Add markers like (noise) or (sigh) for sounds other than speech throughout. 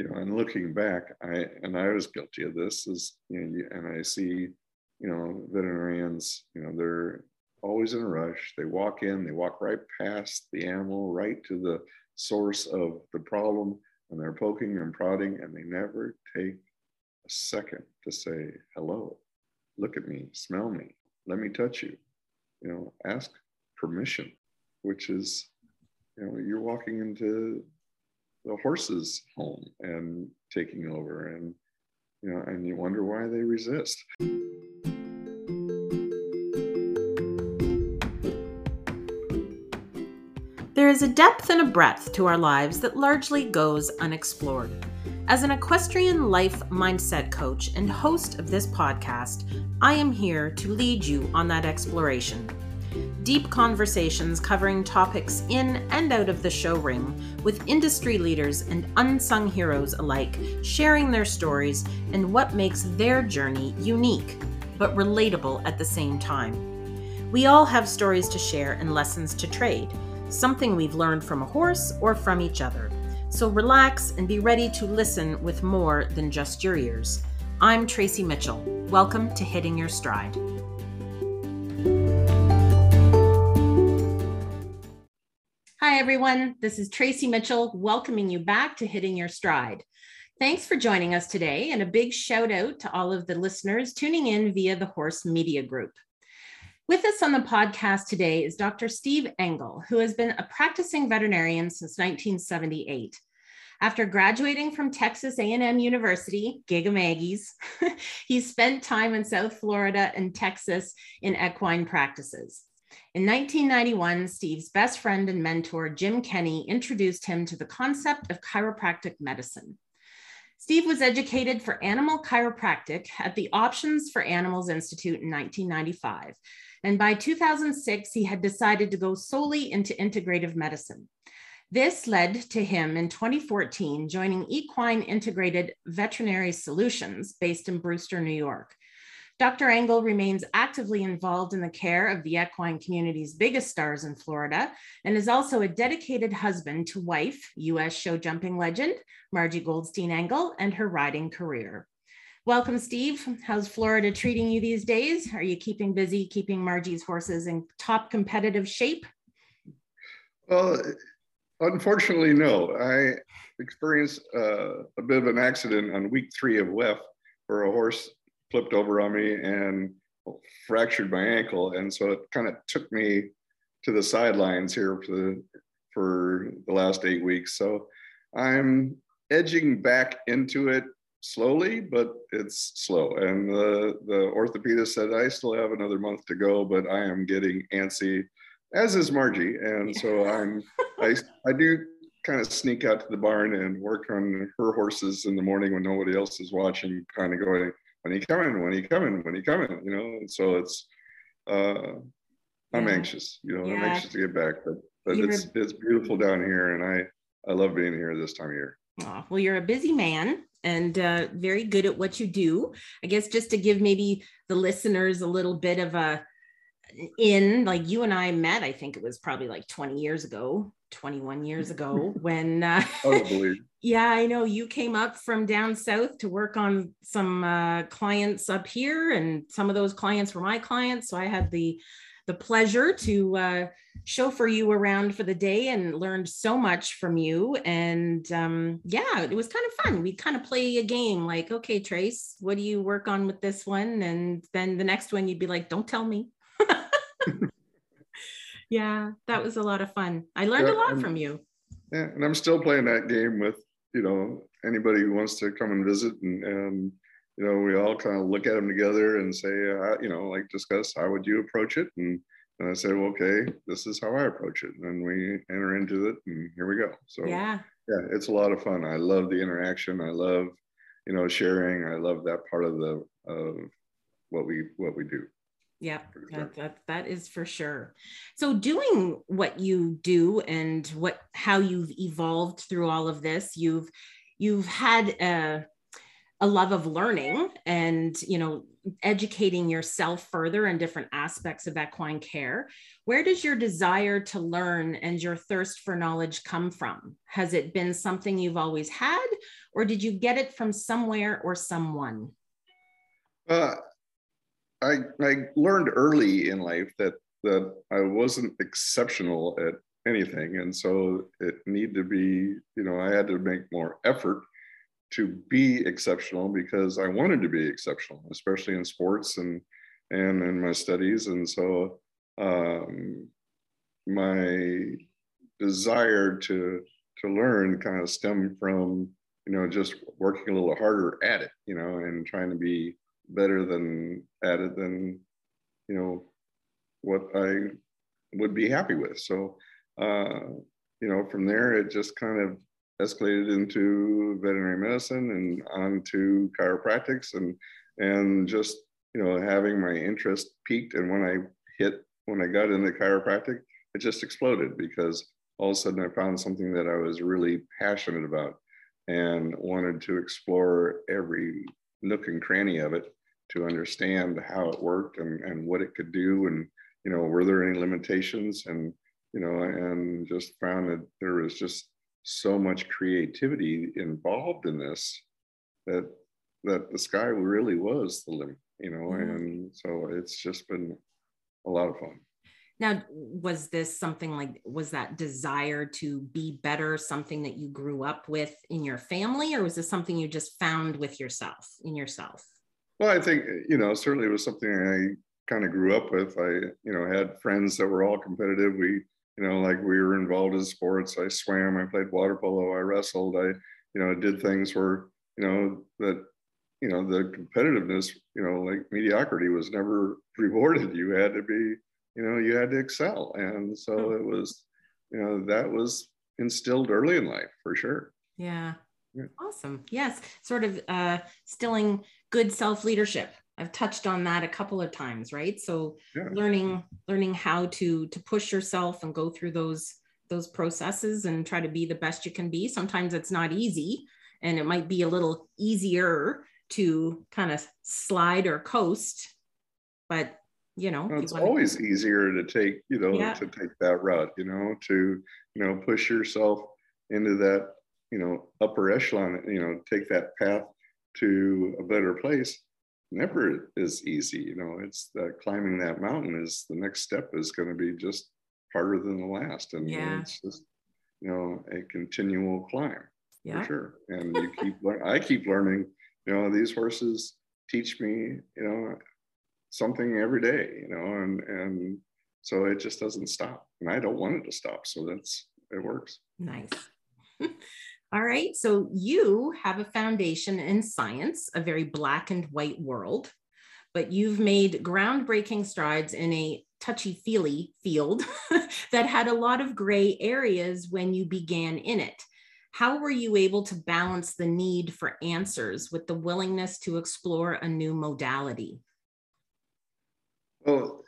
you know, and looking back, I and I was guilty of this. Is you know, and I see, you know, veterinarians, you know, they're always in a rush. They walk in, they walk right past the animal, right to the source of the problem, and they're poking and prodding, and they never take a second to say hello, look at me, smell me, let me touch you, you know, ask permission, which is, you know, you're walking into the horse's home and taking over and you know and you wonder why they resist There is a depth and a breadth to our lives that largely goes unexplored. As an equestrian life mindset coach and host of this podcast, I am here to lead you on that exploration deep conversations covering topics in and out of the show ring with industry leaders and unsung heroes alike, sharing their stories and what makes their journey unique, but relatable at the same time. We all have stories to share and lessons to trade, something we've learned from a horse or from each other. So relax and be ready to listen with more than just your ears. I'm Tracy Mitchell. Welcome to Hitting Your Stride. Hi, everyone. This is Tracy Mitchell welcoming you back to Hitting Your Stride. Thanks for joining us today, and a big shout out to all of the listeners tuning in via the Horse Media Group. With us on the podcast today is Dr. Steve Engel, who has been a practicing veterinarian since 1978. After graduating from Texas A&M University, Gig 'em Aggies, (laughs) he spent time in South Florida and Texas in equine practices. In 1991, Steve's best friend and mentor, Jim Kenny, introduced him to the concept of chiropractic medicine. Steve was educated for animal chiropractic at the Options for Animals Institute in 1995. And by 2006, he had decided to go solely into integrative medicine. This led to him in 2014 joining Equine Integrated Veterinary Solutions based in Brewster, New York. Dr. Engel remains actively involved in the care of the equine community's biggest stars in Florida and is also a dedicated husband to wife, US show jumping legend Margie Goldstein Engel, and her riding career. Welcome, Steve. How's Florida treating you these days? Are you keeping busy, keeping Margie's horses in top competitive shape? Well, unfortunately, no. I experienced uh, a bit of an accident on week three of WEF where a horse flipped over on me and fractured my ankle. And so it kind of took me to the sidelines here for the, for the last eight weeks. So I'm edging back into it slowly, but it's slow. And the, the orthopedist said, I still have another month to go, but I am getting antsy, as is Margie. And so I'm, I, I do kind of sneak out to the barn and work on her horses in the morning when nobody else is watching, kind of going, when he coming, when he coming, when he coming, you know. And so it's uh I'm yeah. anxious, you know, yeah. I'm anxious to get back. But but it's it's beautiful down here and I I love being here this time of year. Oh, well, you're a busy man and uh, very good at what you do. I guess just to give maybe the listeners a little bit of a in like you and I met, I think it was probably like 20 years ago, 21 years ago (laughs) when uh, oh, (laughs) yeah i know you came up from down south to work on some uh, clients up here and some of those clients were my clients so i had the the pleasure to uh, chauffeur you around for the day and learned so much from you. And um, yeah it was kind of fun. We'd kind of play a game like okay trace what do you work on with this one? And then the next one you'd be like don't tell me yeah, that was a lot of fun. I learned yeah, a lot from you. Yeah, and I'm still playing that game with you know anybody who wants to come and visit, and, and you know we all kind of look at them together and say, uh, you know, like discuss how would you approach it, and and I said, well, okay, this is how I approach it, and we enter into it, and here we go. So yeah, yeah, it's a lot of fun. I love the interaction. I love you know sharing. I love that part of the of what we what we do. Yeah, that, that, that is for sure. So doing what you do and what how you've evolved through all of this, you've you've had a a love of learning and you know educating yourself further in different aspects of equine care. Where does your desire to learn and your thirst for knowledge come from? Has it been something you've always had or did you get it from somewhere or someone? Uh, I, I learned early in life that that I wasn't exceptional at anything. And so it needed to be you know i had to make more effort to be exceptional because i wanted to be exceptional especially in sports and and in my studies. And so um, my desire to to learn kind of stemmed from you know just working a little harder at it you know and trying to be better than at it than you know what i would be happy with. So uh, you know, from there, it just kind of escalated into veterinary medicine and on to chiropractics and and just you know having my interest peaked. And when I hit when I got into chiropractic it just exploded because all of a sudden I found something that I was really passionate about and wanted to explore every nook and cranny of it to understand how it worked and, and what it could do and you know were there any limitations and you know, and just found that there was just so much creativity involved in this that that the sky really was the limit, you know, mm-hmm. and so it's just been a lot of fun. Now, was this something like, was that desire to be better something that you grew up with in your family, or was this something you just found with yourself, in yourself? Well, I think, you know, certainly it was something I kind of grew up with. I, you know, had friends that were all competitive. We you know, like we were involved in sports. I swam, I played water polo, I wrestled, I, you know, did things where, you know, that, you know, the competitiveness, you know, like mediocrity was never (laughs) rewarded. You had to be, you know, you had to excel. And so hmm. it was, you know, that was instilled early in life for sure. Yeah. Awesome. Yes. Sort of uh, stilling good self leadership I've touched on that a couple of times, right? So learning learning how to to push yourself and go through those those processes and try to be the best you can be. Sometimes it's not easy and it might be a little easier to kind of slide or coast, but you know, well, it's always to... easier to take, you know, yeah. to take that route, you know, to, you know, push yourself into that, you know, upper echelon, you know, take that path to a better place never is easy. You know, it's that climbing that mountain is the next step is going to be just harder than the last. And yeah. it's just, you know, a continual climb yeah. for sure. And you keep, I keep learning, you know, these horses teach me, you know, something every day, you know, and, and so it just doesn't stop. And I don't want it to stop. So that's, it works. Nice. (laughs) All right. So you have a foundation in science, a very black and white world, but you've made groundbreaking strides in a touchy feely field (laughs) that had a lot of gray areas when you began in it. How were you able to balance the need for answers with the willingness to explore a new modality? Well,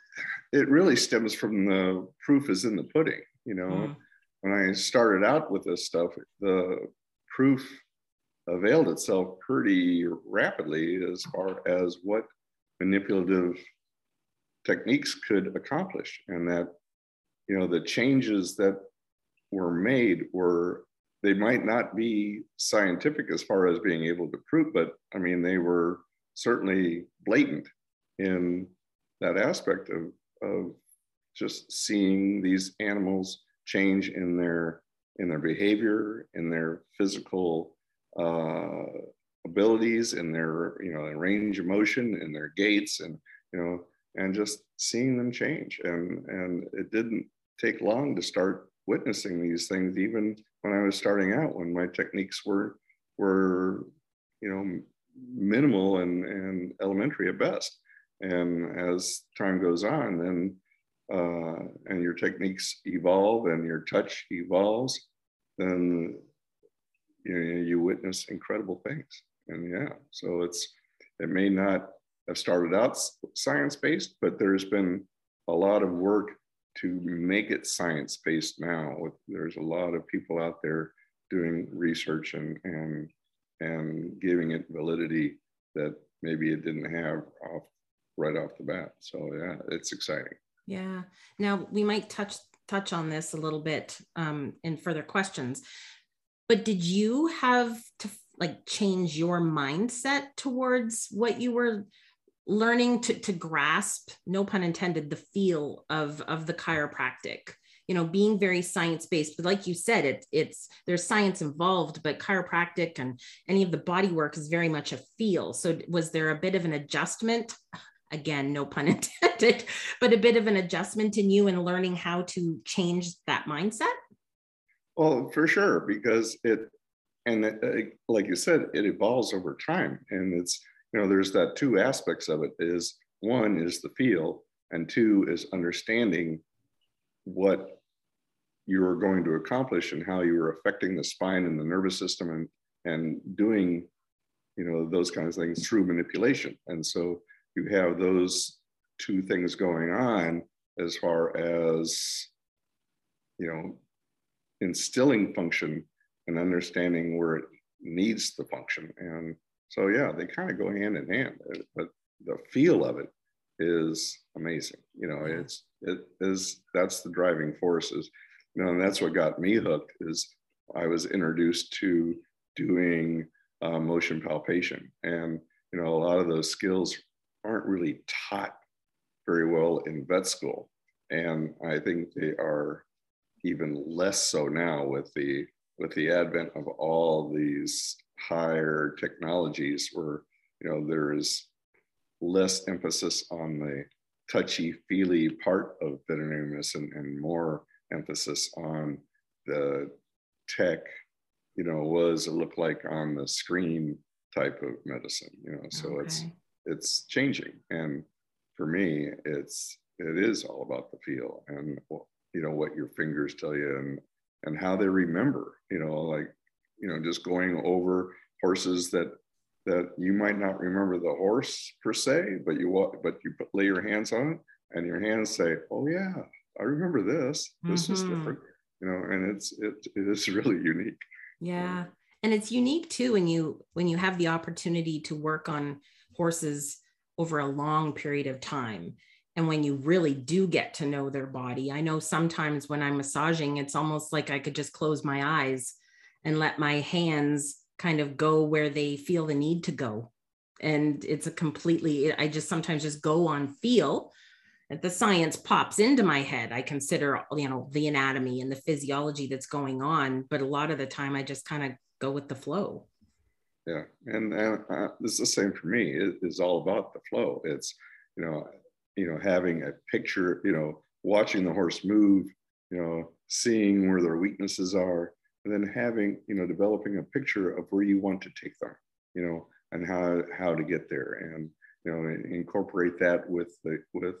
it really stems from the proof is in the pudding, you know. Mm when I started out with this stuff, the proof availed itself pretty rapidly as far as what manipulative techniques could accomplish. And that you know the changes that were made were they might not be scientific as far as being able to prove but i mean they were certainly blatant in that aspect of, of just seeing these animals change in their in their behavior, in their physical uh, abilities, in their you know range of motion, in their gaits, and you know, and just seeing them change. And and it didn't take long to start witnessing these things, even when I was starting out, when my techniques were were you know minimal and and elementary at best. And as time goes on, then uh, and your techniques evolve and your touch evolves, then you know, you witness incredible things. And yeah, so it's it may not have started out science based, but there's been a lot of work to make it science based now. There's a lot of people out there doing research and and and giving it validity that maybe it didn't have off right off the bat. So yeah, it's exciting. Yeah. Now we might touch touch on this a little bit um, in further questions, but did you have to like change your mindset towards what you were learning to to grasp? No pun intended. The feel of of the chiropractic you know being very science based but like you said it, it's there's science involved but chiropractic and any of the body work is very much a feel so was there a bit of an adjustment again no pun (laughs) intended but a bit of an adjustment in you and learning how to change that mindset. Well for sure because it and it, uh, like you said it evolves over time and it's you know there's that two aspects of it is one is the feel and two is understanding what you were going to accomplish and how you were affecting the spine and the nervous system and and doing you know those kinds of things through manipulation. And so you have those two things going on as far as you know instilling function and understanding where it needs the function. And so yeah they kind of go hand in hand but the feel of it is amazing. You know it's it is that's the driving force is you know and that's what got me hooked is i was introduced to doing uh, motion palpation. And you know a lot of those skills aren't really taught very well in vet school and i think they are even less so now with the with the advent of all these higher technologies where you know there is less emphasis on the touchy feely part of veterinary medicine and more emphasis on the tech, you know, was it looked like on the screen type of medicine, you know, so okay. it's it's changing. And for me, it's it is all about the feel and you know what your fingers tell you and and how they remember, you know, like you know, just going over horses that that you might not remember the horse per se, but you walk, but you lay your hands on it, and your hands say, "Oh yeah, I remember this. This mm-hmm. is different." You know, and it's it it is (laughs) really unique. Yeah, and it's unique too when you when you have the opportunity to work on horses over a long period of time. And when you really do get to know their body i know sometimes when i'm massaging it's almost like i could just close my eyes and let my hands kind of go where they feel the need to go. And it's a completely i just sometimes just go on feel. That the science pops into my head i consider you know the anatomy and the physiology that's going on. But a lot of the time i just kind of go with the flow yeah and, and uh, it's the same for me it is all about the flow it's you know you know having a picture you know watching the horse move you know seeing where their weaknesses are and then having you know developing a picture of where you want to take them you know and how how to get there and you know incorporate that with the with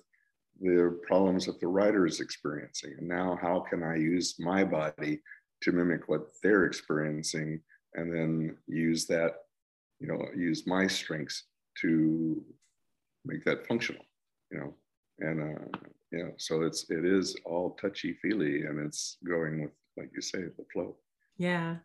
the problems that the rider is experiencing and now how can i use my body to mimic what they're experiencing and then use that you know use my strengths to make that functional you know and uh you know so it's it is all touchy feely and it's going with like you say the flow yeah.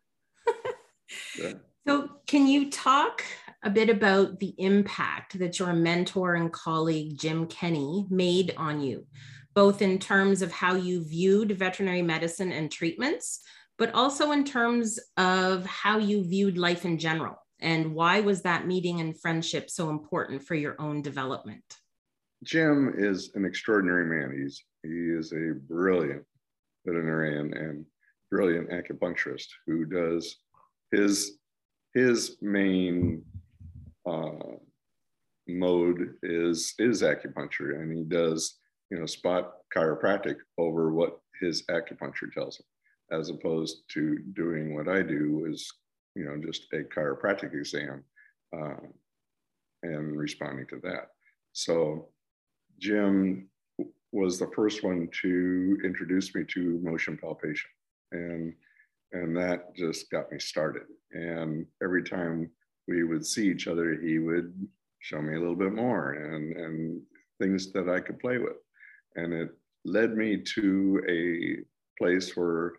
(laughs) yeah. So, can you talk a bit about the impact that your mentor and colleague Jim Kenny made on you, both in terms of how you viewed veterinary medicine and treatments, but also in terms of how you viewed life in general? And why was that meeting and friendship so important for your own development? Jim is an extraordinary man. He's he is a brilliant veterinarian and brilliant acupuncturist who does his his main uh, mode is is acupuncture, and he does you know spot chiropractic over what his acupuncture tells him, as opposed to doing what I do is you know just a chiropractic exam uh, and responding to that. So Jim was the first one to introduce me to motion palpation and and that just got me started and every time we would see each other he would show me a little bit more and and things that i could play with and it led me to a place where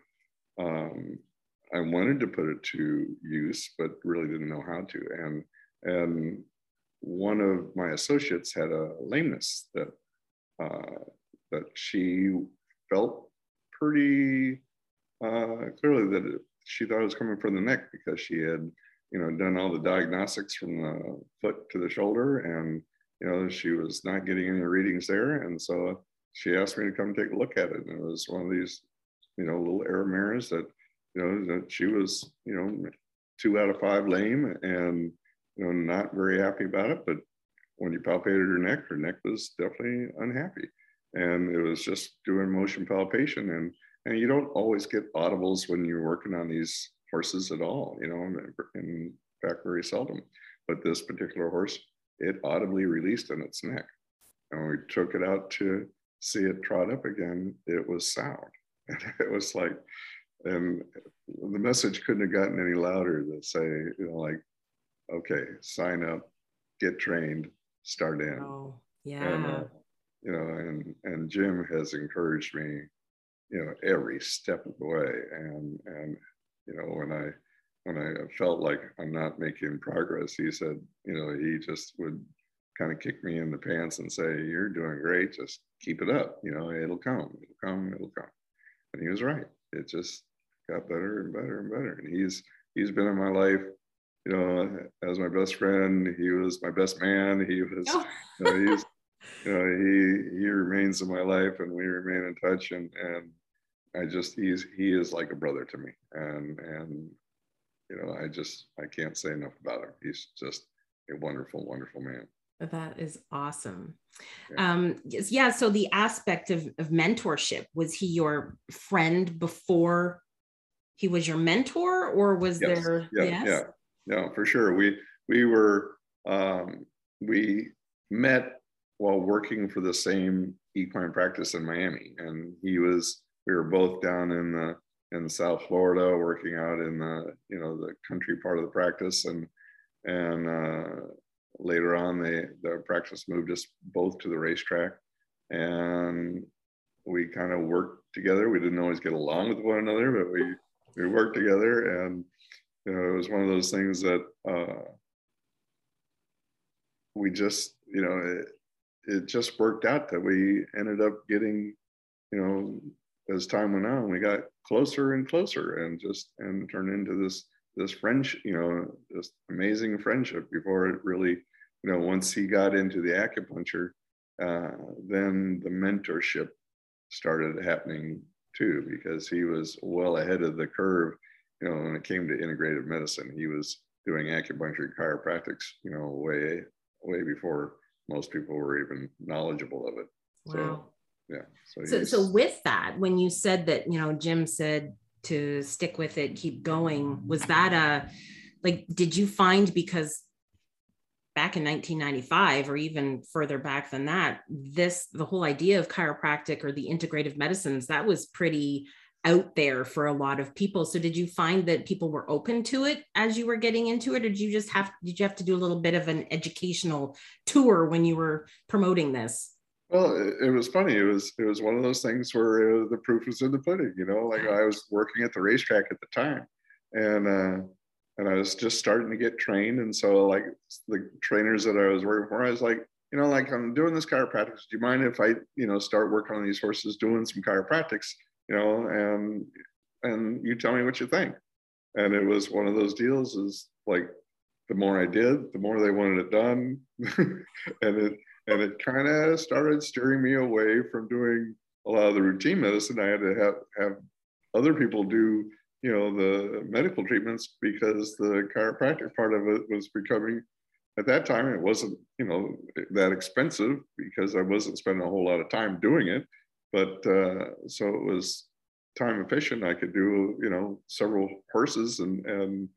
um, I wanted to put it to use, but really didn't know how to. And and one of my associates had a lameness that uh, that she felt pretty uh, clearly that it, she thought it was coming from the neck because she had you know done all the diagnostics from the foot to the shoulder and you know she was not getting any readings there and so she asked me to come take a look at it and it was one of these you know little error mirrors that you know that she was you know two out of five lame and you know not very happy about it. But when you palpated her neck her neck was definitely unhappy. And it was just doing motion palpation. And and you don't always get audibles when you're working on these horses at all you know in fact very seldom. But this particular horse it audibly released in its neck. And when we took it out to see it trot up again it was sound and (laughs) it was like and the message couldn't have gotten any louder to say you know like okay sign up get trained start in. Oh yeah. and, uh, you know and and jim has encouraged me you know every step of the way. And and you know when i when i felt like i'm not making progress he said you know he just would kind of kick me in the pants and say you're doing great just keep it up you know it'll come it'll come it'll come and he was right it just got better and better and better and he's he's been in my life you know as my best friend he was my best man he was oh. you know, he's (laughs) you know he he remains in my life and we remain in touch and and I just he's he is like a brother to me, and and you know I just I can't say enough about him. He's just a wonderful, wonderful man. That is awesome. Yeah. Um, yeah. So the aspect of, of mentorship was he your friend before he was your mentor, or was yes. there? Yeah, yes? yeah, no, for sure. We we were um, we met while working for the same equine practice in Miami, and he was we were both down in the in South Florida, working out in the you know the country part of the practice, and and uh, later on they the practice moved us both to the racetrack, and we kind of worked together. We didn't always get along with one another, but we we worked together, and you know it was one of those things that uh, we just you know it, it just worked out that we ended up getting you know as time went on, we got closer and closer and just and turned into this this friendship, you know, this amazing friendship before it really, you know, once he got into the acupuncture, uh, then the mentorship started happening too, because he was well ahead of the curve, you know, when it came to integrative medicine. He was doing acupuncture and chiropractics, you know, way, way before most people were even knowledgeable of it. Wow. So yeah so so, so with that when you said that you know jim said to stick with it keep going. Was that a like did you find because back in 1995 or even further back than that this the whole idea of chiropractic or the integrative medicines that was pretty out there for a lot of people. So did you find that people were open to it as you were getting into it or did you just have did you have to do a little bit of an educational tour when you were promoting this well, it, it, was funny. It was it was one of those things where the proof was in the pudding. You know, like I was working at the racetrack at the time, and uh, and I was just starting to get trained. And so, like the trainers that I was working for, I was like, you know, like I'm doing this chiropractics. Do you mind if I, you know, start working on these horses, doing some chiropractics? You know, and and you tell me what you think. And it was one of those deals. Is like the more I did, the more they wanted it done, (laughs) and it and it kind of started steering me away from doing a lot of the routine medicine. I had to have have other people do you know the medical treatments because the chiropractic part of it was becoming at that time it wasn't you know that expensive because i wasn't spending a whole lot of time doing it. But uh, so it was time efficient. I could do you know several horses and and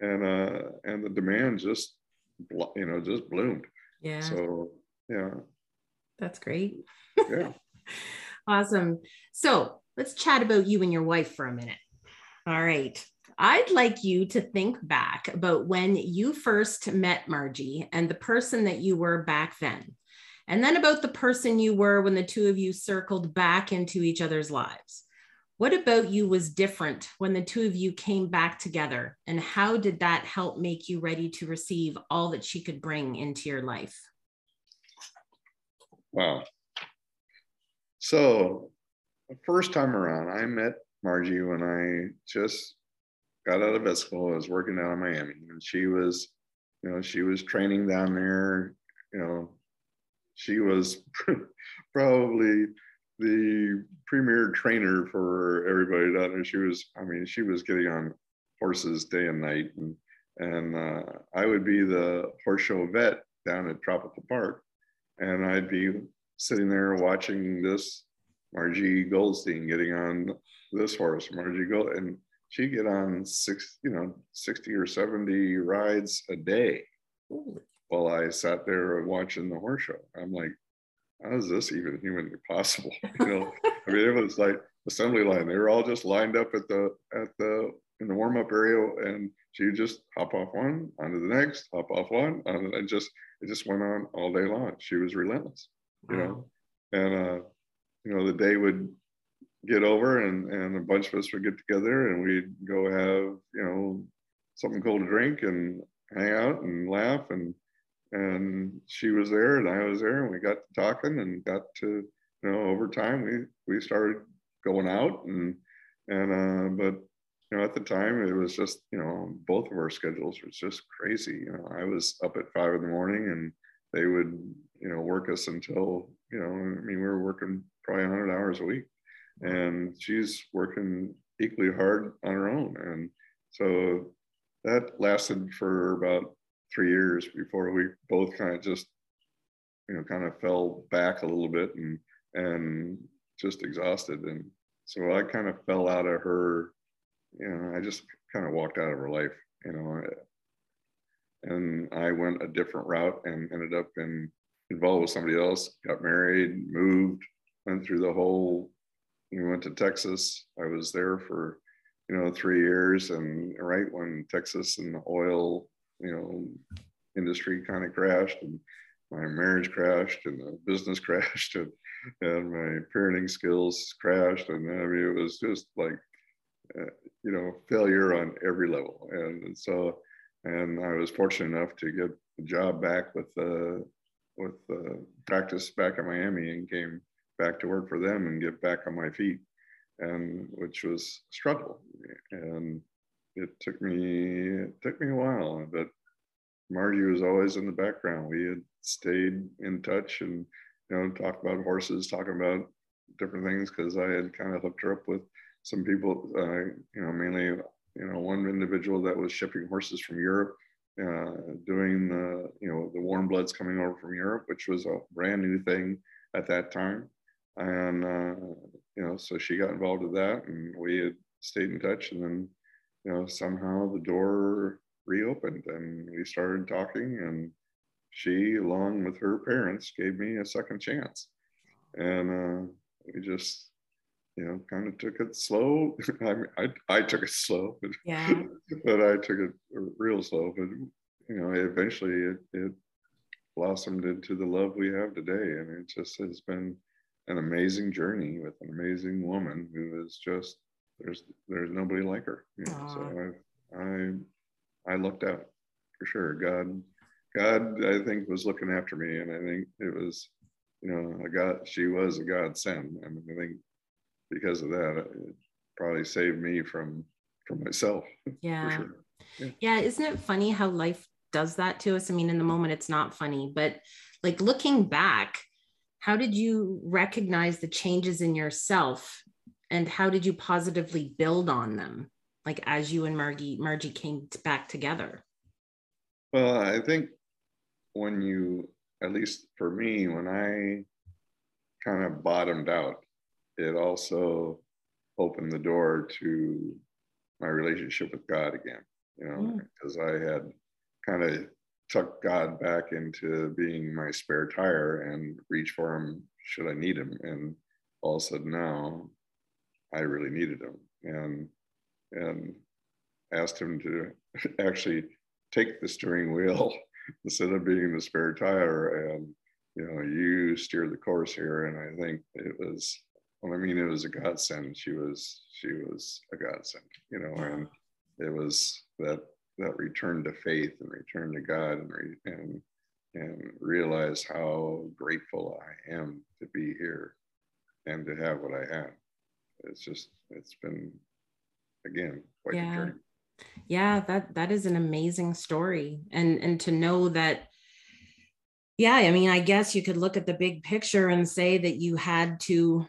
and uh and the demand just you know just bloomed. Yeah. So yeah. That's great. Yeah. (laughs) Awesome. So let's chat about you and your wife for a minute. All right. I'd like you to think back about when you first met Margie and the person that you were back then, and then about the person you were when the two of you circled back into each other's lives. What about you was different when the two of you came back together? And how did that help make you ready to receive all that she could bring into your life? Wow. So, the first time around, I met Margie when I just got out of vet school. I was working down in Miami, and she was, you know, she was training down there. You know, she was (laughs) probably the premier trainer for everybody down there. She was, I mean, she was getting on horses day and night, and and uh, I would be the horse show vet down at Tropical Park, and I'd be sitting there watching this Margie Goldstein getting on this horse, Margie Gold, and she'd get on six, you know, 60 or 70 rides a day while I sat there watching the horse show. I'm like, how is this even humanly possible? (laughs) You know, I mean, it was like assembly line. They were all just lined up at the at the in the warm up area, and she would just hop off one onto the next, hop off one, and just it just went on all day long. She was relentless, you know, and uh, you know the day would get over, and and a bunch of us would get together, and we'd go have you know something cold to drink and hang out and laugh and and she was there and I was there and we got to talking and got to you know over time we we started going out and and uh but you know at the time it was just you know both of our schedules was just crazy you know. I was up at five in the morning and they would you know work us until you know I mean we were working probably 100 hours a week. And she's working equally hard on her own. And so that lasted for about three years before we both kind of just you know kind of fell back a little bit and and just exhausted. And so i kind of fell out of her you know i just kind of walked out of her life you know and i went a different route and ended up in involved with somebody else got married moved went through the whole we went to texas i was there for you know three years and right when texas and the oil you know, industry kind of crashed and my marriage crashed and the business (laughs) crashed and, and my parenting skills crashed. And I mean, it was just like, uh, you know, failure on every level. And, and, so, and I was fortunate enough to get a job back with, uh, with uh, practice back in Miami and came back to work for them and get back on my feet and which was struggle and it took me it took me a while, but Margie was always in the background. We had stayed in touch and you know talked about horses, talking about different things because I had kind of hooked her up with some people. Uh, you know, mainly you know one individual that was shipping horses from Europe, uh, doing the you know the warm bloods coming over from Europe, which was a brand new thing at that time. And uh, you know, so she got involved with that, and we had stayed in touch, and then you know, somehow the door reopened and we started talking and she, along with her parents, gave me a second chance. And uh, we just, you know, kind of took it slow. (laughs) I mean, I, I took it slow, but, yeah. (laughs) but I took it real slow. But, you know, eventually it, it blossomed into the love we have today. And it just has been an amazing journey with an amazing woman who is just there's there's nobody like her. You know? So I I I looked out for sure. God God I think was looking after me, and I think it was you know a God. She was a God sent. I mean I think because of that it probably saved me from from myself. (laughs) Yeah. Sure. yeah. Yeah. Isn't it funny how life does that to us? I mean, in the moment it's not funny, but like looking back, how did you recognize the changes in yourself and how did you positively build on them like as you and margie margie came back together well i think when you at least for me when i kind of bottomed out it also opened the door to my relationship with god again you know because mm. i had kind of tuck god back into being my spare tire and reach for him should i need him. And all of a sudden now I really needed him and and asked him to (laughs) actually take the steering wheel (laughs) instead of being the spare tire. And you know you steer the course here. And I think it was well, I mean, it was a godsend. She was she was a godsend, you know, and it was that that return to faith and return to God and re, and and realize how grateful I am to be here and to have what I have. It's just it's been again quite yeah. a journey. Yeah, that that is an amazing story. And and to know that yeah, I mean, I guess you could look at the big picture and say that you had to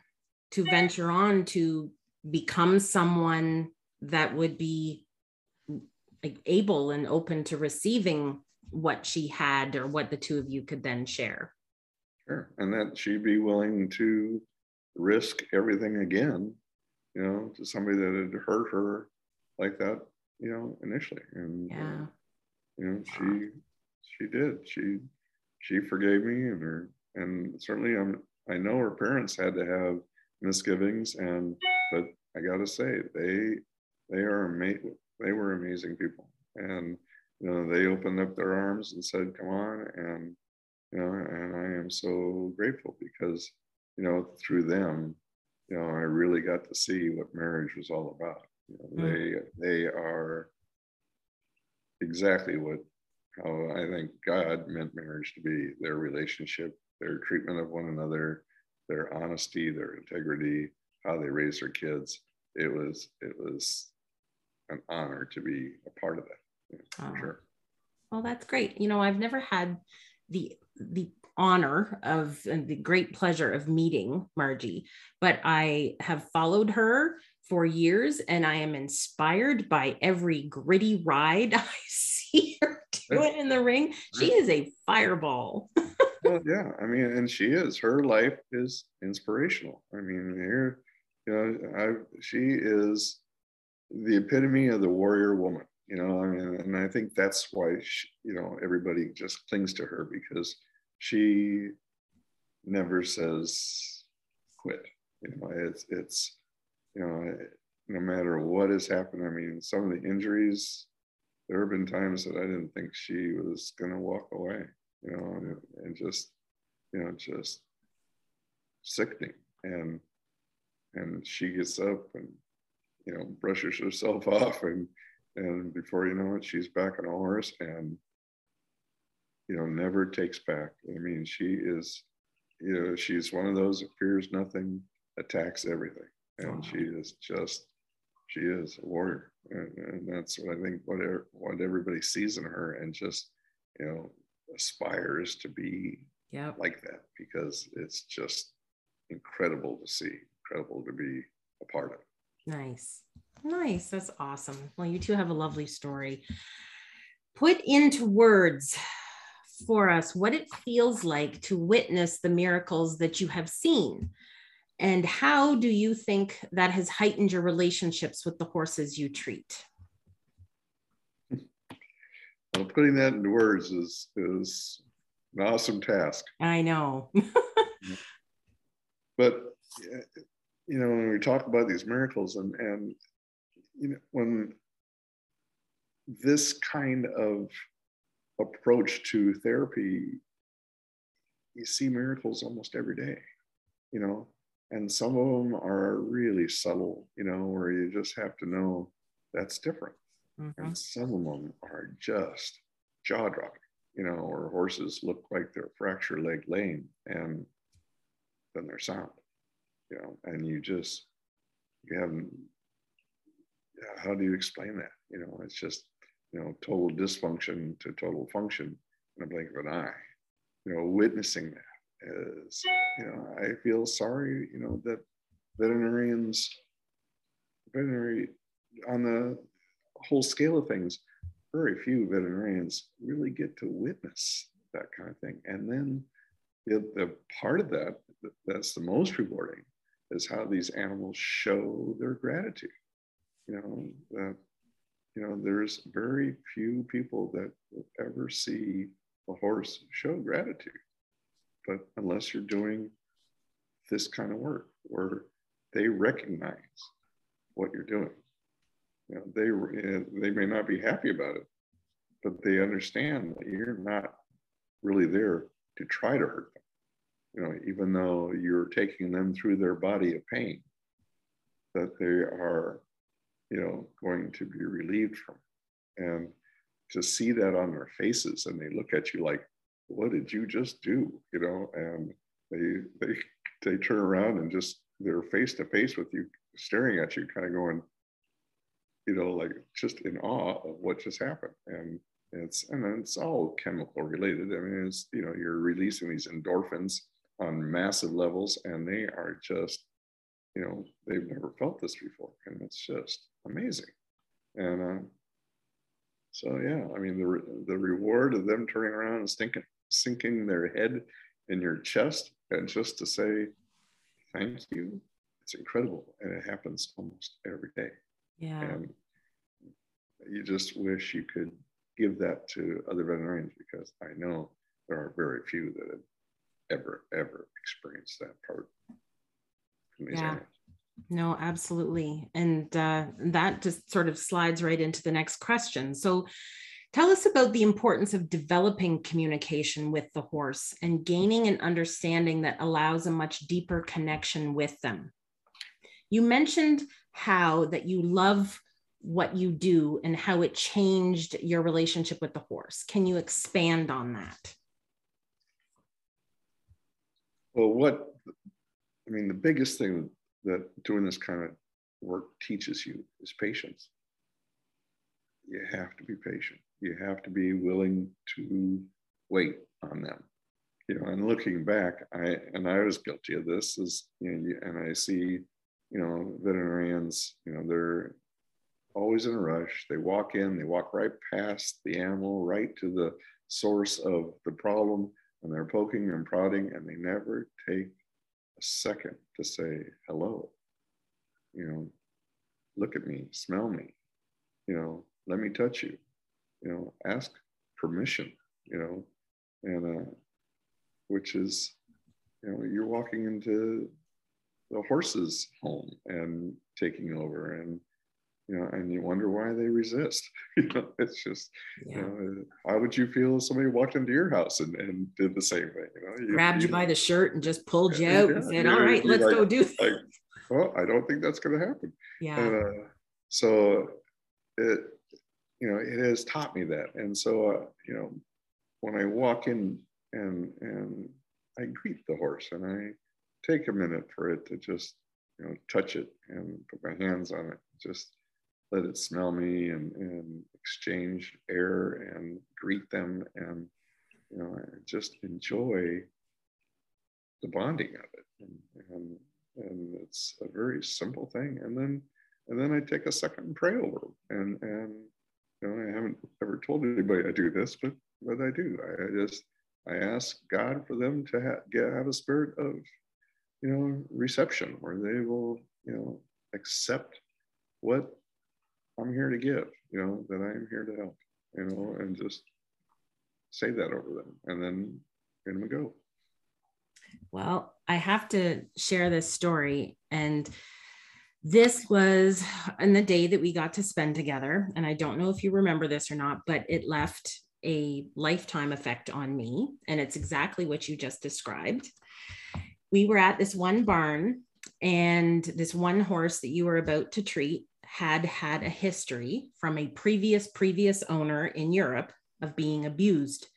to venture on to become someone that would be like able and open to receiving what she had or what the two of you could then share. Sure. And that she'd be willing to risk everything again, you know, to somebody that had hurt her like that, you know, initially. And yeah. You know, she she did. She she forgave me and her and certainly I'm I know her parents had to have misgivings and but I gotta say they they are amazing they were amazing people and you know they opened up their arms and said come on and you know and I am so grateful because you know through them you know I really got to see what marriage was all about you know, mm. they they are exactly what how I think God meant marriage to be their relationship their treatment of one another their honesty, their integrity, how they raise their kids. It was it was an honor to be a part of that. Oh. Sure. Well, that's great. You know, I've never had the the honor of and the great pleasure of meeting Margie, but I have followed her for years and I am inspired by every gritty ride (laughs) I see her doing in the ring. She is a fireball. (laughs) yeah, I mean, and she is. Her life is inspirational. I mean, here, you know, I she is the epitome of the warrior woman. You know, I mean, and I think that's why she, you know everybody just clings to her because she never says quit. You know, it's it's you know no matter what has happened. I mean, some of the injuries. There have been times that I didn't think she was going to walk away you know, and, and just, you know, just sickening. And and she gets up and you know brushes herself (laughs) off and and before you know it she's back on a horse and you know never takes back. I mean she is you know she's one of those that fears nothing attacks everything. And she is just she is a warrior. And, and that's what i think what, what everybody sees in her and just you know aspires to be yep. like that because it's just incredible to see, incredible to be a part of. Nice. Nice. That's awesome. Well, you two have a lovely story. Put into words for us what it feels like to witness the miracles that you have seen. And how do you think that has heightened your relationships with the horses you treat? Well, putting that into words is is an awesome task. I know. (laughs) but you know, when we talk about these miracles and and you know when this kind of approach to therapy, you see miracles almost every day, you know, and some of them are really subtle, you know, where you just have to know that's different. Mm-hmm. And some of them are just jaw dropping, you know, or horses look like they're fracture leg lame and then they're sound, you know, and you just, you haven't, how do you explain that? You know, it's just, you know, total dysfunction to total function in a blink of an eye. You know, witnessing that is, you know, I feel sorry, you know, that veterinarians, veterinary on the whole scale of things, very few veterinarians really get to witness that kind of thing. And then the, the part of that that's the most rewarding is how these animals show their gratitude. You know, that you know, there's very few people that will ever see a horse show gratitude. But unless you're doing this kind of work where they recognize what you're doing you know, they they may not be happy about it, but they understand that you're not really there to try to hurt them. you know, even though you're taking them through their body of pain, that they are, you know, going to be relieved from. And to see that on their faces and they look at you like, what did you just do? You know, and they they they turn around and just they're face to face with you, staring at you, kind of going, you know, like just in awe of what just happened. And it's and it's all chemical related. I mean, it's you know, you're releasing these endorphins on massive levels, and they are just, you know, they've never felt this before, and it's just amazing. And uh, so, yeah, I mean, the the reward of them turning around and stinking, sinking their head in your chest, and just to say thank you, it's incredible, and it happens almost every day. Yeah. And you just wish you could give that to other veterinarians because I know there are very few that have ever, ever experienced that part yeah. Animals. No, absolutely. And uh, that just sort of slides right into the next question. So, tell us about the importance of developing communication with the horse and gaining an understanding that allows a much deeper connection with them. You mentioned how that you love what you do and how it changed your relationship with the horse. Can you expand on that? Well, what I mean, the biggest thing that doing this kind of work teaches you is patience. You have to be patient. You have to be willing to wait on them. You know, and looking back, I and I was guilty of this. Is you know, and I see, you know, veterinarians. You know, they're always in a rush. They walk in, they walk right past the animal, right to the source of the problem, and they're poking and prodding and they never take a second to say hello you know look at me smell me you know let me touch you you know ask permission you know and uh which is you know you're walking into the horse's home and taking over and you know, and you wonder why they resist. (laughs) you know, it's just, yeah. you know, how would you feel if somebody walked into your house and, and did the same thing? You know, you, grabbed you, you by the shirt and just pulled you out yeah, and said, "All right, let's like, go do." This. Like, well, I don't think that's going to happen. Yeah. And, uh, so it, you know, it has taught me that, and so uh, you know, when I walk in and and I greet the horse and I take a minute for it to just you know touch it and put my hands on it, just let it smell me and, and exchange air and greet them and you know just enjoy the bonding of it. And, and, and it's a very simple thing. And then and then i take a second and pray over and and you know i haven't ever told anybody i do this but but i do. I, I just i ask god for them to ha- get have a spirit of you know reception where they will you know accept what I'm here to give, you know, that I am here to help, you know, and just say that over them and then in we go. Well, I have to share this story. And this was on the day that we got to spend together. And I don't know if you remember this or not, but it left a lifetime effect on me. And it's exactly what you just described. We were at this one barn, and this one horse that you were about to treat had had a history from a previous previous owner in Europe of being abused.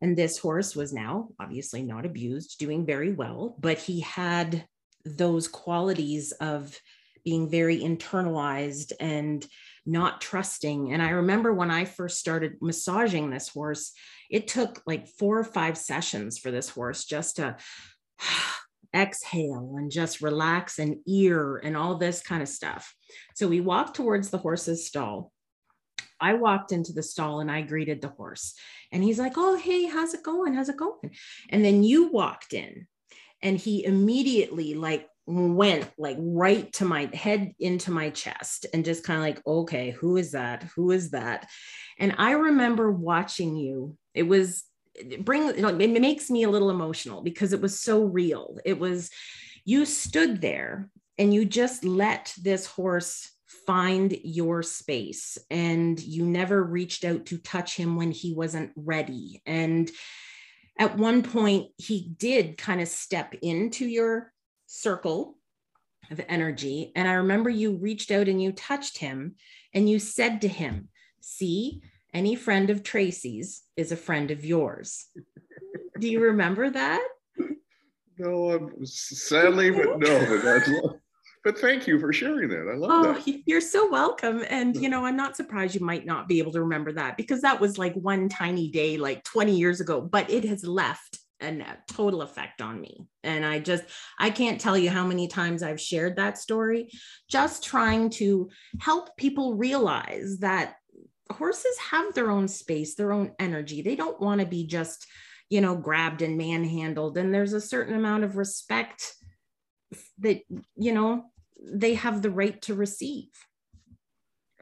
And this horse was now obviously not abused, doing very well, but he had those qualities of being very internalized and not trusting. And I remember when I first started massaging this horse, it took like four or five sessions for this horse just to (sighs) exhale and just relax and ear and all this kind of stuff. So we walked towards the horse's stall. I walked into the stall and I greeted the horse. And he's like, Oh, hey, how's it going? How's it going? And then you walked in and he immediately like went like right to my head into my chest and just kind of like, okay, who is that? Who is that? And I remember watching you. It was bring you know, it makes me a little emotional because it was so real it was you stood there and you just let this horse find your space and you never reached out to touch him when he wasn't ready and at one point he did kind of step into your circle of energy. And I remember you reached out and you touched him and you said to him, See, any friend of Tracy's is a friend of yours. Do you remember that? No, I'm sadly, but no, but (laughs) but thank you for sharing that. I love oh, that. You're so welcome. And you know, I'm not surprised you might not be able to remember that because that was like one tiny day, like 20 years ago, but it has left a uh, total effect on me. And I just, I can't tell you how many times I've shared that story, just trying to help people realize that horses have their own space, their own energy. They don't want to be just, you know, grabbed and manhandled. And there's a certain amount of respect that, you know, they have the right to receive.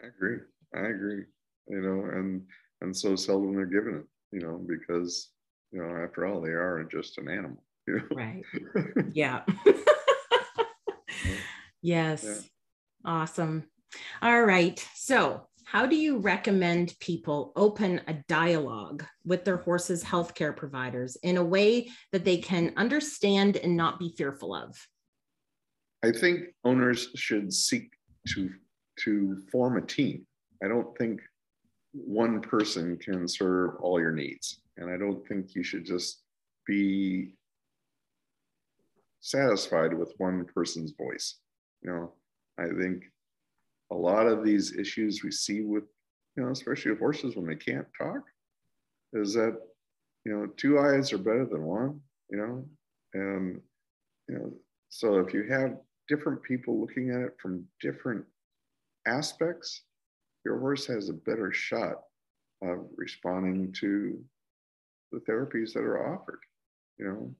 I agree. I agree. You know, and and so seldom they're given it, you know, because you know, after all, they are just an animal. (laughs) You know? Right. (laughs) (laughs) Yeah. yes. Yeah. Awesome. All right. So, how do you recommend people open a dialogue with their horses' healthcare providers in a way that they can understand and not be fearful of? I think owners should seek to to form a team. I don't think one person can serve all your needs. And I don't think you should just be satisfied with one person's voice. You know, I think a lot of these issues we see with, you know, especially with horses when they can't talk, is that, you know, two eyes are better than one, you know, and, you know, so if you have different people looking at it from different aspects, your horse has a better shot of responding to the therapies that are offered, you know.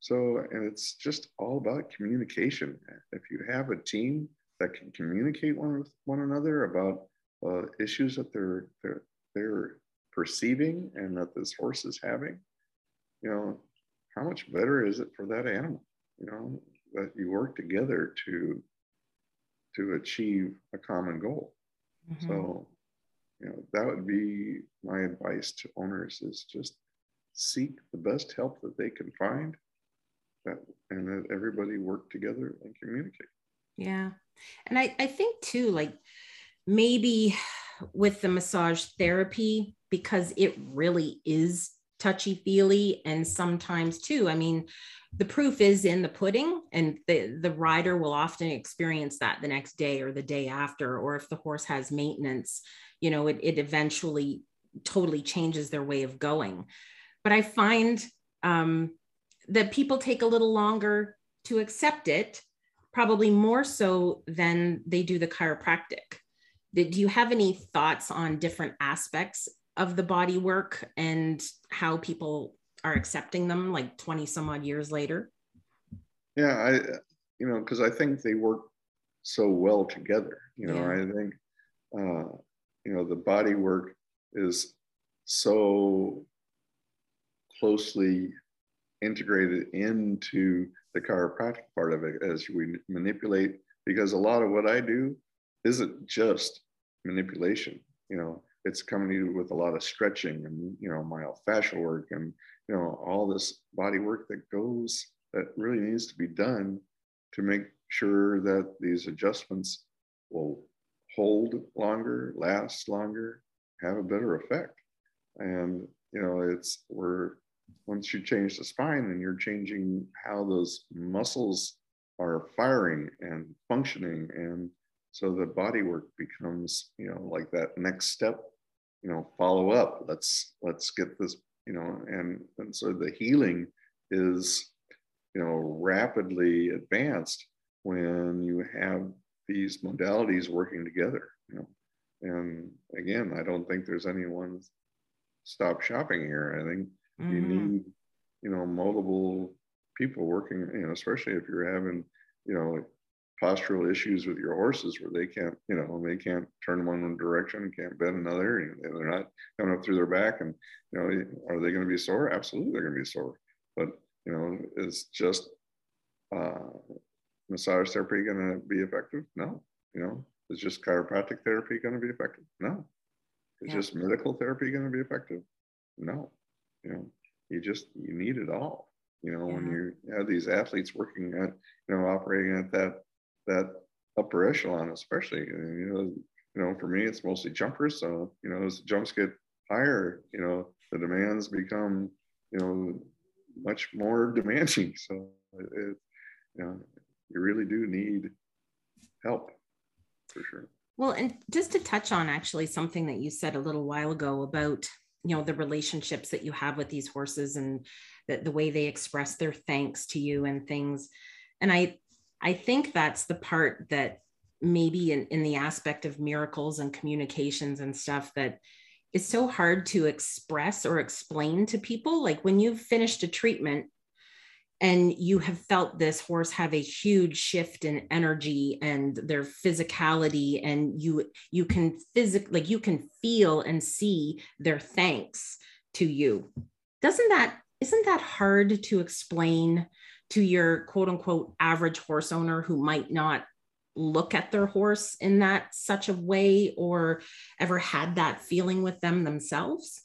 So, and it's just all about communication. If you have a team that can communicate one with one another about uh, issues that they're, they're they're perceiving and that this horse is having, you know, how much better is it for that animal? You know, that you work together to to achieve a common goal. Mm-hmm. So, you know, that would be my advice to owners is just seek the best help that they can find that and that everybody work together and communicate yeah and i i think too like maybe with the massage therapy because it really is touchy feely and sometimes too i mean the proof is in the pudding and the the rider will often experience that the next day or the day after or if the horse has maintenance you know it, it eventually totally changes their way of going. But I find um, that people take a little longer to accept it, probably more so than they do the chiropractic. Do you have any thoughts on different aspects of the body work and how people are accepting them like 20 some odd years later? Yeah, I, you know, because I think they work so well together. You know, yeah. I think, uh, you know, the body work is so closely integrated into the chiropractic part of it as we manipulate because a lot of what I do isn't just manipulation. You know, it's coming with a lot of stretching and you know myofascial work and you know all this body work that goes that really needs to be done to make sure that these adjustments will hold longer, last longer, have a better effect. And you know, it's we're once you change the spine and you're changing how those muscles are firing and functioning and so the body work becomes you know like that next step you know follow up. Let's let's get this you know and and so the healing is you know rapidly advanced when you have these modalities working together you know. And again i don't think there's anyone stop shopping here. I think Mm-hmm. You need, you know, multiple people working, you know, especially if you're having, you know, like postural issues with your horses where they can't, you know, they can't turn one direction, and can't bend another, and they're not coming up through their back. And, you know, are they going to be sore? Absolutely, they're going to be sore. But, you know, it's just uh, massage therapy going to be effective? No. You know, is just chiropractic therapy going to be effective? No. Is yeah. just medical therapy going to be effective? No. You know, you just you need it all. You know, yeah. when you have these athletes working at, you know, operating at that that upper echelon, especially, you know, you know, for me, it's mostly jumpers. So, you know, as jumps get higher, you know, the demands become, you know, much more (laughs) demanding. So, it, you know, you really do need help for sure. Well, and just to touch on actually something that you said a little while ago about you know the relationships that you have with these horses and the, the way they express their thanks to you and things. And i i think that's the part that maybe in, in the aspect of miracles and communications and stuff that is so hard to express or explain to people. Like when you've finished a treatment and you have felt this horse have a huge shift in energy and their physicality and you you can physically like you can feel and see their thanks to you. Doesn't that isn't that hard to explain to your quote unquote average horse owner who might not look at their horse in that such a way or ever had that feeling with them themselves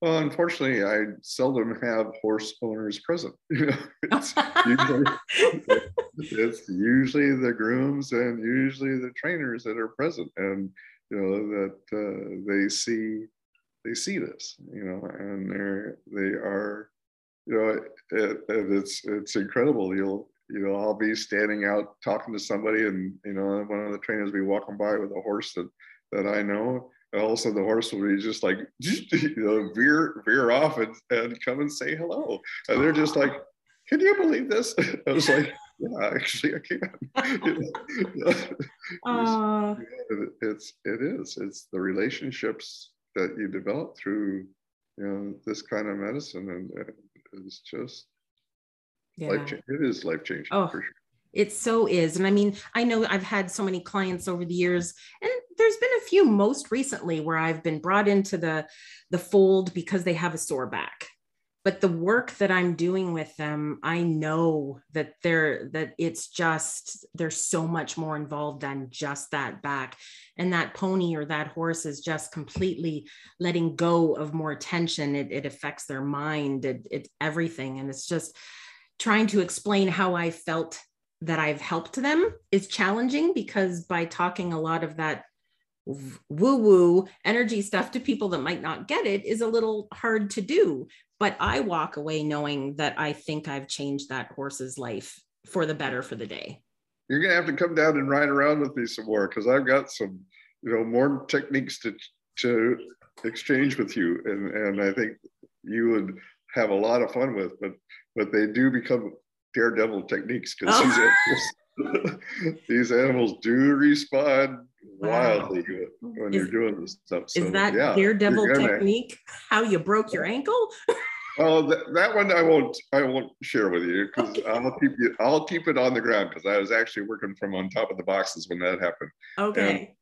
well, unfortunately, I seldom have horse owners present. (laughs) it's, usually, (laughs) it's usually the grooms and usually the trainers that are present, and you know that uh, they see they see this, you know, and they're they are, you know, it, it, it's it's incredible. You'll you know I'll be standing out talking to somebody, and you know one of the trainers will be walking by with a horse that that I know and all of a sudden the horse will be just like (laughs) you know veer veer off and, and come and say hello and they're just like can you believe this (laughs) i was like (laughs) yeah actually i can uh, it's it is it's the relationships that you develop through you know this kind of medicine and it's just yeah. life it is life changing oh. for sure it so is. And I mean, I know I've had so many clients over the years, and there's been a few most recently where I've been brought into the, the fold because they have a sore back. But the work that I'm doing with them, I know that they're that it's just there's so much more involved than just that back. And that pony or that horse is just completely letting go of more tension. It, it affects their mind, it, it's everything. And it's just trying to explain how I felt that I've helped them is challenging because by talking a lot of that woo woo energy stuff to people that might not get it is a little hard to do. But I walk away knowing that I think I've changed that horse's life for the better for the day. You're gonna have to come down and ride around with me some more because I've got some, you know, more techniques to to exchange with you, and and I think you would have a lot of fun with. But but they do become daredevil techniques because oh. (laughs) these, animals, do respond wildly wow. when is, you're doing this stuff. So, is that yeah, daredevil technique how you broke your ankle? (laughs) Oh, that, that one I won't I won't share with you because okay. I'll keep you I'll keep it on the ground because I was actually working from on top of the boxes when that happened. Okay.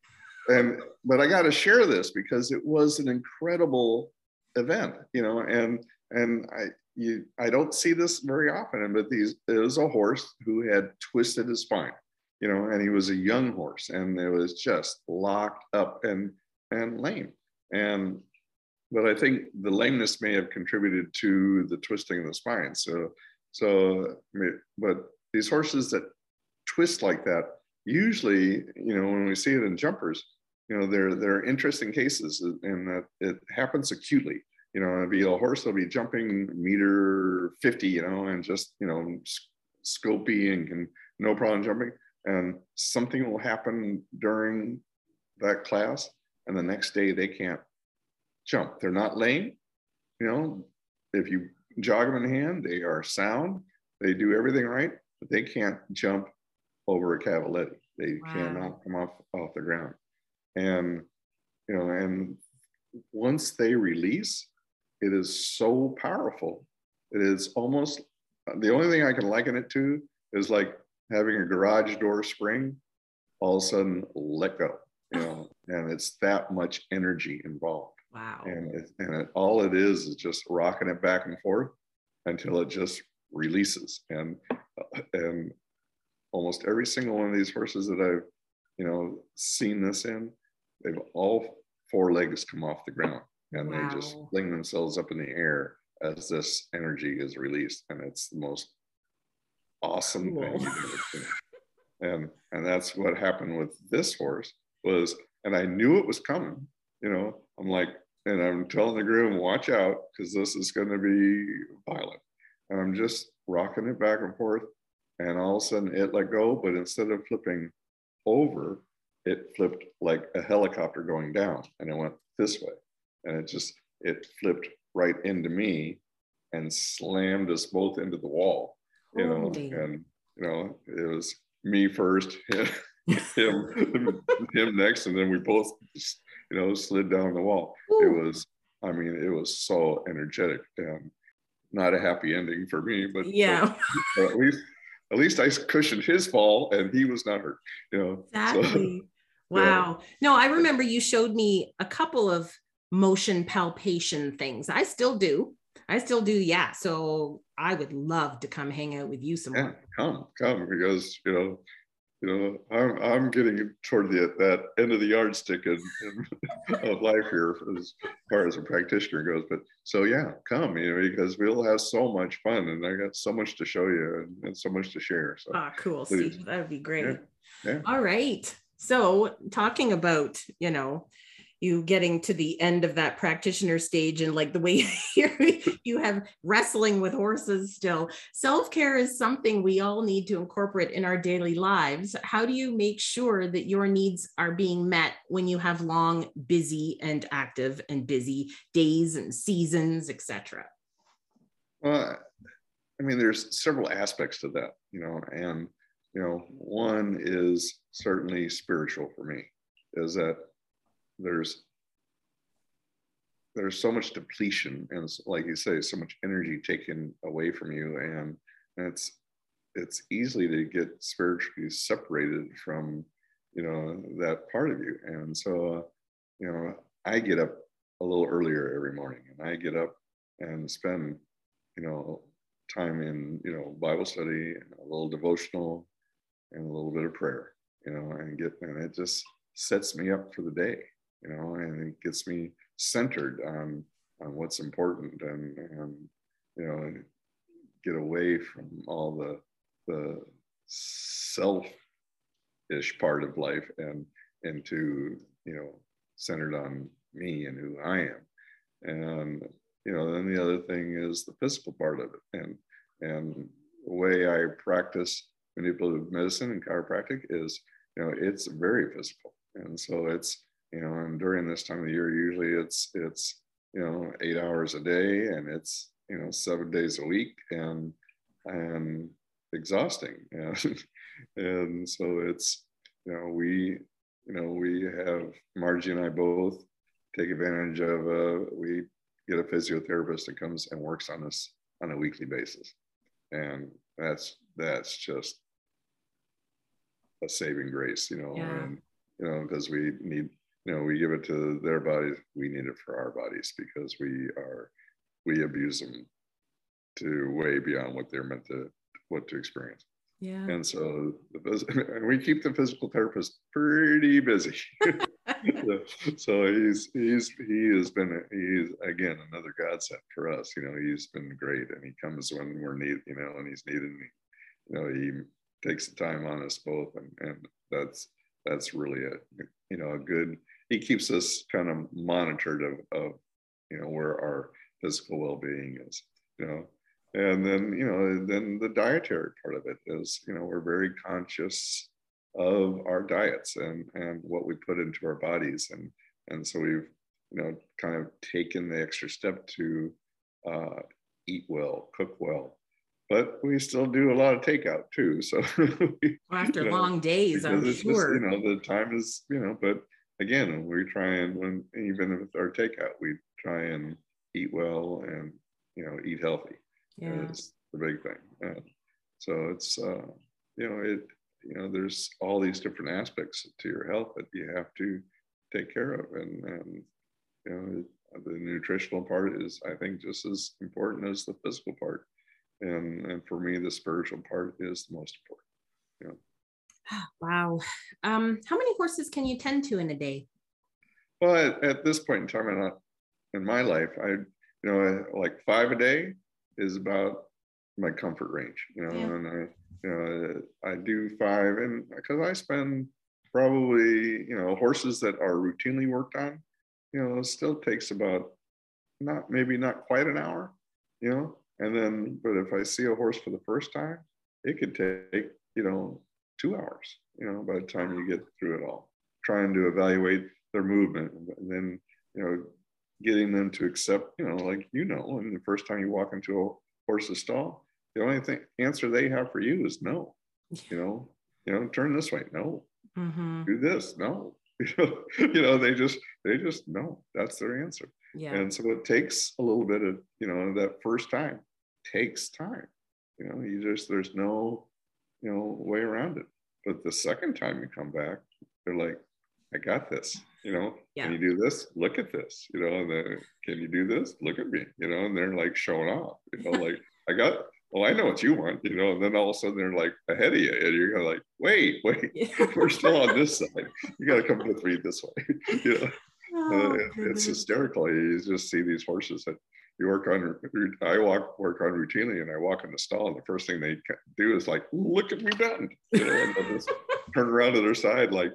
And, and but I got to share this because it was an incredible event, you know, and and I you I don't see this very often, but these it was a horse who had twisted his spine, you know, and he was a young horse and it was just locked up and and lame. And but I think the lameness may have contributed to the twisting of the spine. So so but these horses that twist like that, usually, you know, when we see it in jumpers, you know, they're they're interesting cases in that it happens acutely you know, it'd be a horse will be jumping meter 50, you know, and just, you know, scopy and can no problem jumping. And something will happen during that class. And the next day they can't jump. They're not lame. You know, if you jog them in hand, they are sound. They do everything right, but they can't jump over a cavaletti. They wow. cannot come off off the ground. And you know, and once they release, it is so powerful. It is almost the only thing I can liken it to is like having a garage door spring all of a sudden let go, you know, (laughs) and it's that much energy involved. Wow. And it, and it, all it is is just rocking it back and forth until it just releases. And uh, and almost every single one of these horses that I've you know seen this in, they've all four legs come off the ground and wow. they just fling themselves up in the air as this energy is released. And it's the most awesome cool. thing you've ever seen. (laughs) And and that's what happened with this horse was, and I knew it was coming. You know, I'm like, and I'm telling the groom, watch out, because this is going to be violent. And I'm just rocking it back and forth. And all of a sudden it let go, but instead of flipping over, it flipped like a helicopter going down and it went this way. And it just, it flipped right into me and slammed us both into the wall, you know, and, you know, it was me first, (laughs) him, him next, and then we both, you know, slid down the wall. Ooh. It was, I mean, it was so energetic and not a happy ending for me, but yeah, but at least at least I cushioned his fall and he was not hurt. You know, exactly. (laughs) So, wow. Yeah. No, I remember you showed me a couple of motion palpation things. I still do. I still do. Yeah. So I would love to come hang out with you some yeah, more. Come, come, because you know you know, I'm I'm getting toward the that end of the yardstick in, in, (laughs) of life here as far as a practitioner goes. But so yeah, come, you know, because we'll have so much fun, and I got so much to show you and, and so much to share. So ah, cool, Steve, that would be great. Yeah. yeah. All right. So talking about you know you getting to the end of that practitioner stage and like the way (laughs) you have wrestling with horses still. Self-care is something we all need to incorporate in our daily lives. How do you make sure that your needs are being met when you have long busy and active and busy days and seasons etc well i mean there's several aspects to that you know and you know one is certainly spiritual for me is that there's there's so much depletion and like you say so much energy taken away from you and, and it's it's easy to get spiritually separated from you know that part of you. And so uh, you know i get up a little earlier every morning and i get up and spend you know time in you know bible study and a little devotional and a little bit of prayer you know and get and it just sets me up for the day you know, and it gets me centered on on what's important and and you know get away from all the the self ish part of life and into you know centered on me and who I am. And you know then the other thing is the physical part of it. And and the way I practice manipulative medicine and chiropractic is you know it's very physical. And so it's you know and during this time of the year usually it's it's you know eight hours a day and it's you know seven days a week and and exhausting (laughs) and, and so it's you know we you know we have margie and i both take advantage of uh, we get a physiotherapist that comes and works on us on a weekly basis and that's that's just a saving grace you know yeah. and you know because we need you know, we give it to their bodies, we need it for our bodies because we are, we abuse them to way beyond what they're meant to, what to experience. Yeah. And so the, (laughs) we keep the physical therapist pretty busy. so, (laughs) (laughs) so he's he's he has been he's again another godsend for us. You know, he's been great, and he comes when we're needed. You know, and he's needed. And he, you know, he takes the time on us both, and and that's that's really a you know a good he keeps us kind of monitored of, of you know where our physical well-being is you know? And then you know then the dietary part of it is you know we're very conscious of our diets and and what we put into our bodies. And and so we've you know kind of taken the extra step to uh, eat well cook well. But we still do a lot of takeout too so (laughs) after you know, long days i'm sure just, you know the time is you know but again, we try and when even with our takeout, we try and eat well and you know eat healthy. Yeah, it's the big thing. Uh, so it's uh, you know it you know there's all these different aspects to your health that you have to take care of, and and you know the nutritional part is I think just as important as the physical part, and and for me the spiritual part is the most important. You know. (gasps) Wow. Um, how many horses can you tend to in a day? Well, at, at this point in time in, in my life, I you know, like five a day is about my comfort range, you know, yeah. and I, you know, I do five and because I spend probably, you know, horses that are routinely worked on, you know, still takes about not maybe not quite an hour, you know, and then, but if I see a horse for the first time, it could take, you know, two hours, you know, by the time you get through it all, trying to evaluate their movement and then, you know, getting them to accept, you know, like, you know, when the first time you walk into a horse's stall, the only thing answer they have for you is no, you know, you know, turn this way. No, mm-hmm. do this. No, (laughs) you know, they just, they just, no, that's their answer. Yeah. And so it takes a little bit of, you know, that first time takes time. You know, you just, there's no, you know, way around it. But the second time you come back, they're like, I got this. You know, yeah. can you do this? Look at this. You know, the, can you do this? Look at me. You know, and they're like showing off. You know, (laughs) like I got. Well, I know what you want. You know, and then all of a sudden they're like ahead of you, and you're kind of like, wait, (laughs) wait, yeah. we're still on this side. You got to come with me this way. (laughs) you know, oh, uh, it's hysterical. You just see these horses that you work on i walk work on routinely and i walk in the stall and the first thing they do is like look at me done you know and just (laughs) turn around to their side like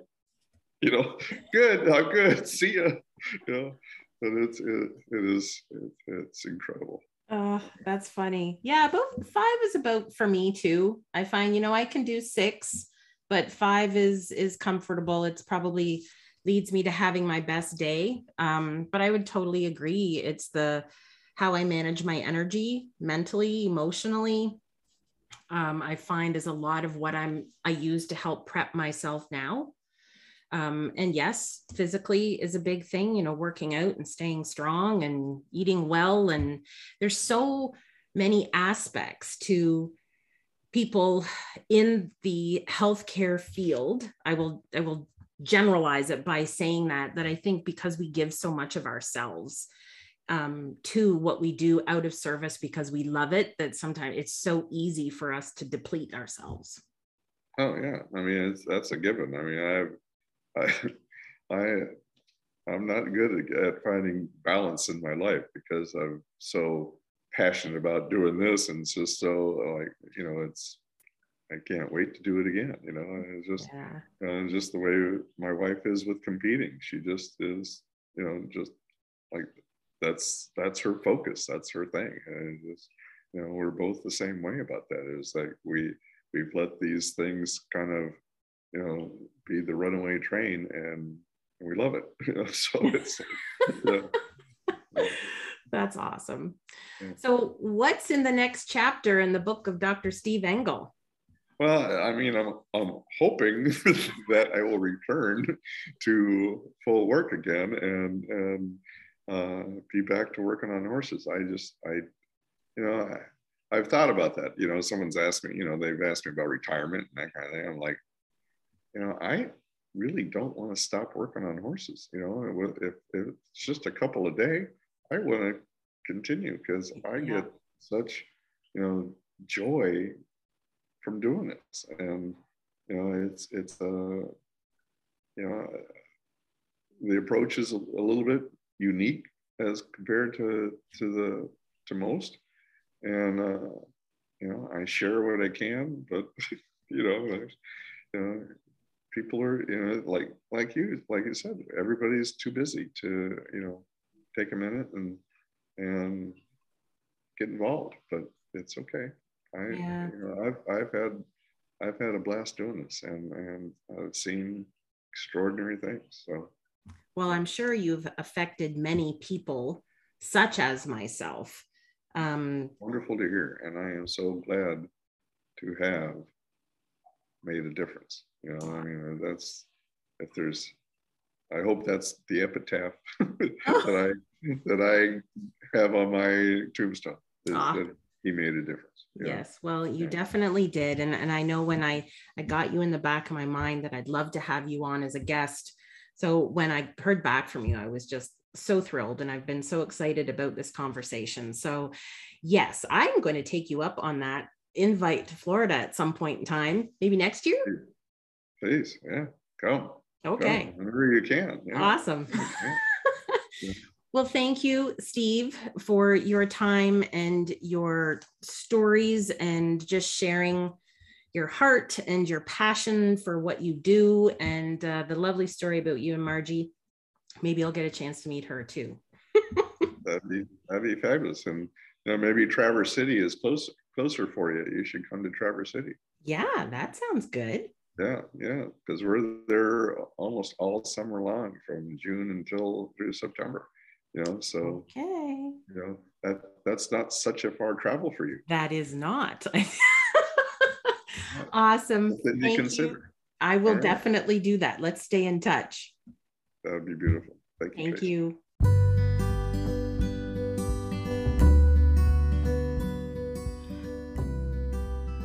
you know good how good see ya you know and it's it, it is it, it's incredible. Oh that's funny. Yeah about five is about for me too. I find you know i can do six but five is is comfortable. It's probably leads me to having my best day. Um, but i would totally agree. It's the how I manage my energy mentally, emotionally. Um, I find is a lot of what I'm I use to help prep myself now. Um, and yes, physically is a big thing, you know, working out and staying strong and eating well. And there's so many aspects to people in the healthcare field. I will I will generalize it by saying that that I think because we give so much of ourselves um, to what we do out of service because we love it that sometimes it's so easy for us to deplete ourselves oh yeah i mean it's, that's a given i mean i (laughs) i i i'm not good at finding balance in my life because i'm so passionate about doing this and it's just so like you know it's I can't wait to do it again. You know, it's just, yeah. you know, just the way my wife is with competing. She just is, you know, just like that's that's her focus that's her thing. And just, you know we're both the same way about that. Is like we we've let these things kind of you know be the runaway train and we love it. (laughs) You know so it's (laughs) that's awesome. Yeah. so what's in the next chapter in the book of dr steve engel? Well, I mean, I'm, I'm hoping (laughs) that I will return to full work again and and uh, be back to working on horses. I just, I, you know, I, I've thought about that. You know, someone's asked me, you know, they've asked me about retirement and that kind of thing. I'm like, you know, I really don't want to stop working on horses. You know, if, if it's just a couple a day, I want to continue because I yeah. get such, you know, joy from doing this. And, you know, it's, it's, uh, you know, the approach is a, a little bit unique as compared to to the to most. And uh, you know i share what i can but (laughs) you know, you know people are you know like like you like you said everybody's too busy to you know take a minute and and get involved but it's okay. I yeah. you know i've i've had i've had a blast doing this and and i've seen extraordinary things so well, I'm sure you've affected many people, such as myself. Um, Wonderful to hear. And I am so glad to have made a difference. You know, I mean, that's, if there's, I hope that's the epitaph (laughs) that I (laughs) that I have on my tombstone. Ah. That he made a difference. Yes, well, you yeah. definitely did, and and I know when I I got you in the back of my mind that I'd love to have you on as a guest so when I heard back from you, I was just so thrilled and I've been so excited about this conversation. So, yes, I'm going to take you up on that invite to Florida at some point in time, maybe next year. Please, yeah, come. Okay. Come whenever you can. Yeah. Awesome. (laughs) Well, thank you, Steve, for your time and your stories and just sharing your heart and your passion for what you do and uh, the lovely story about you and Margie. Maybe I'll get a chance to meet her too. (laughs) that'd be that'd be fabulous, and you know maybe Traverse City is closer closer for you. You should come to Traverse City. Yeah, that sounds good. Yeah, yeah, because we're there almost all summer long, from June until through September. You know, so okay, you know that that's not such a far travel for you. That is not. (laughs) awesome. That you consider. You. I will right. definitely do that. Let's stay in touch. That would be beautiful. Thank you. Thank Tracy. you.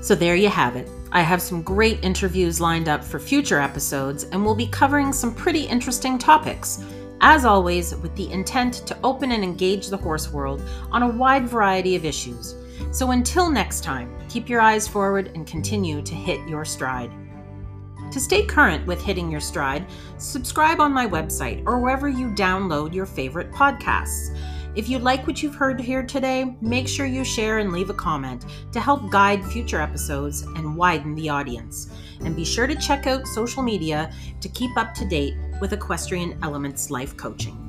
So there you have it. I have some great interviews lined up for future episodes, and we'll be covering some pretty interesting topics. As always, with the intent to open and engage the horse world on a wide variety of issues. So until next time, keep your eyes forward and continue to hit your stride. To stay current with hitting your stride, subscribe on my website or wherever you download your favorite podcasts. If you like what you've heard here today, make sure you share and leave a comment to help guide future episodes and widen the audience. And be sure to check out social media to keep up to date with Equestrian Elements Life Coaching.